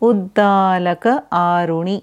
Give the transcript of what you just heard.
Uddalak Aruni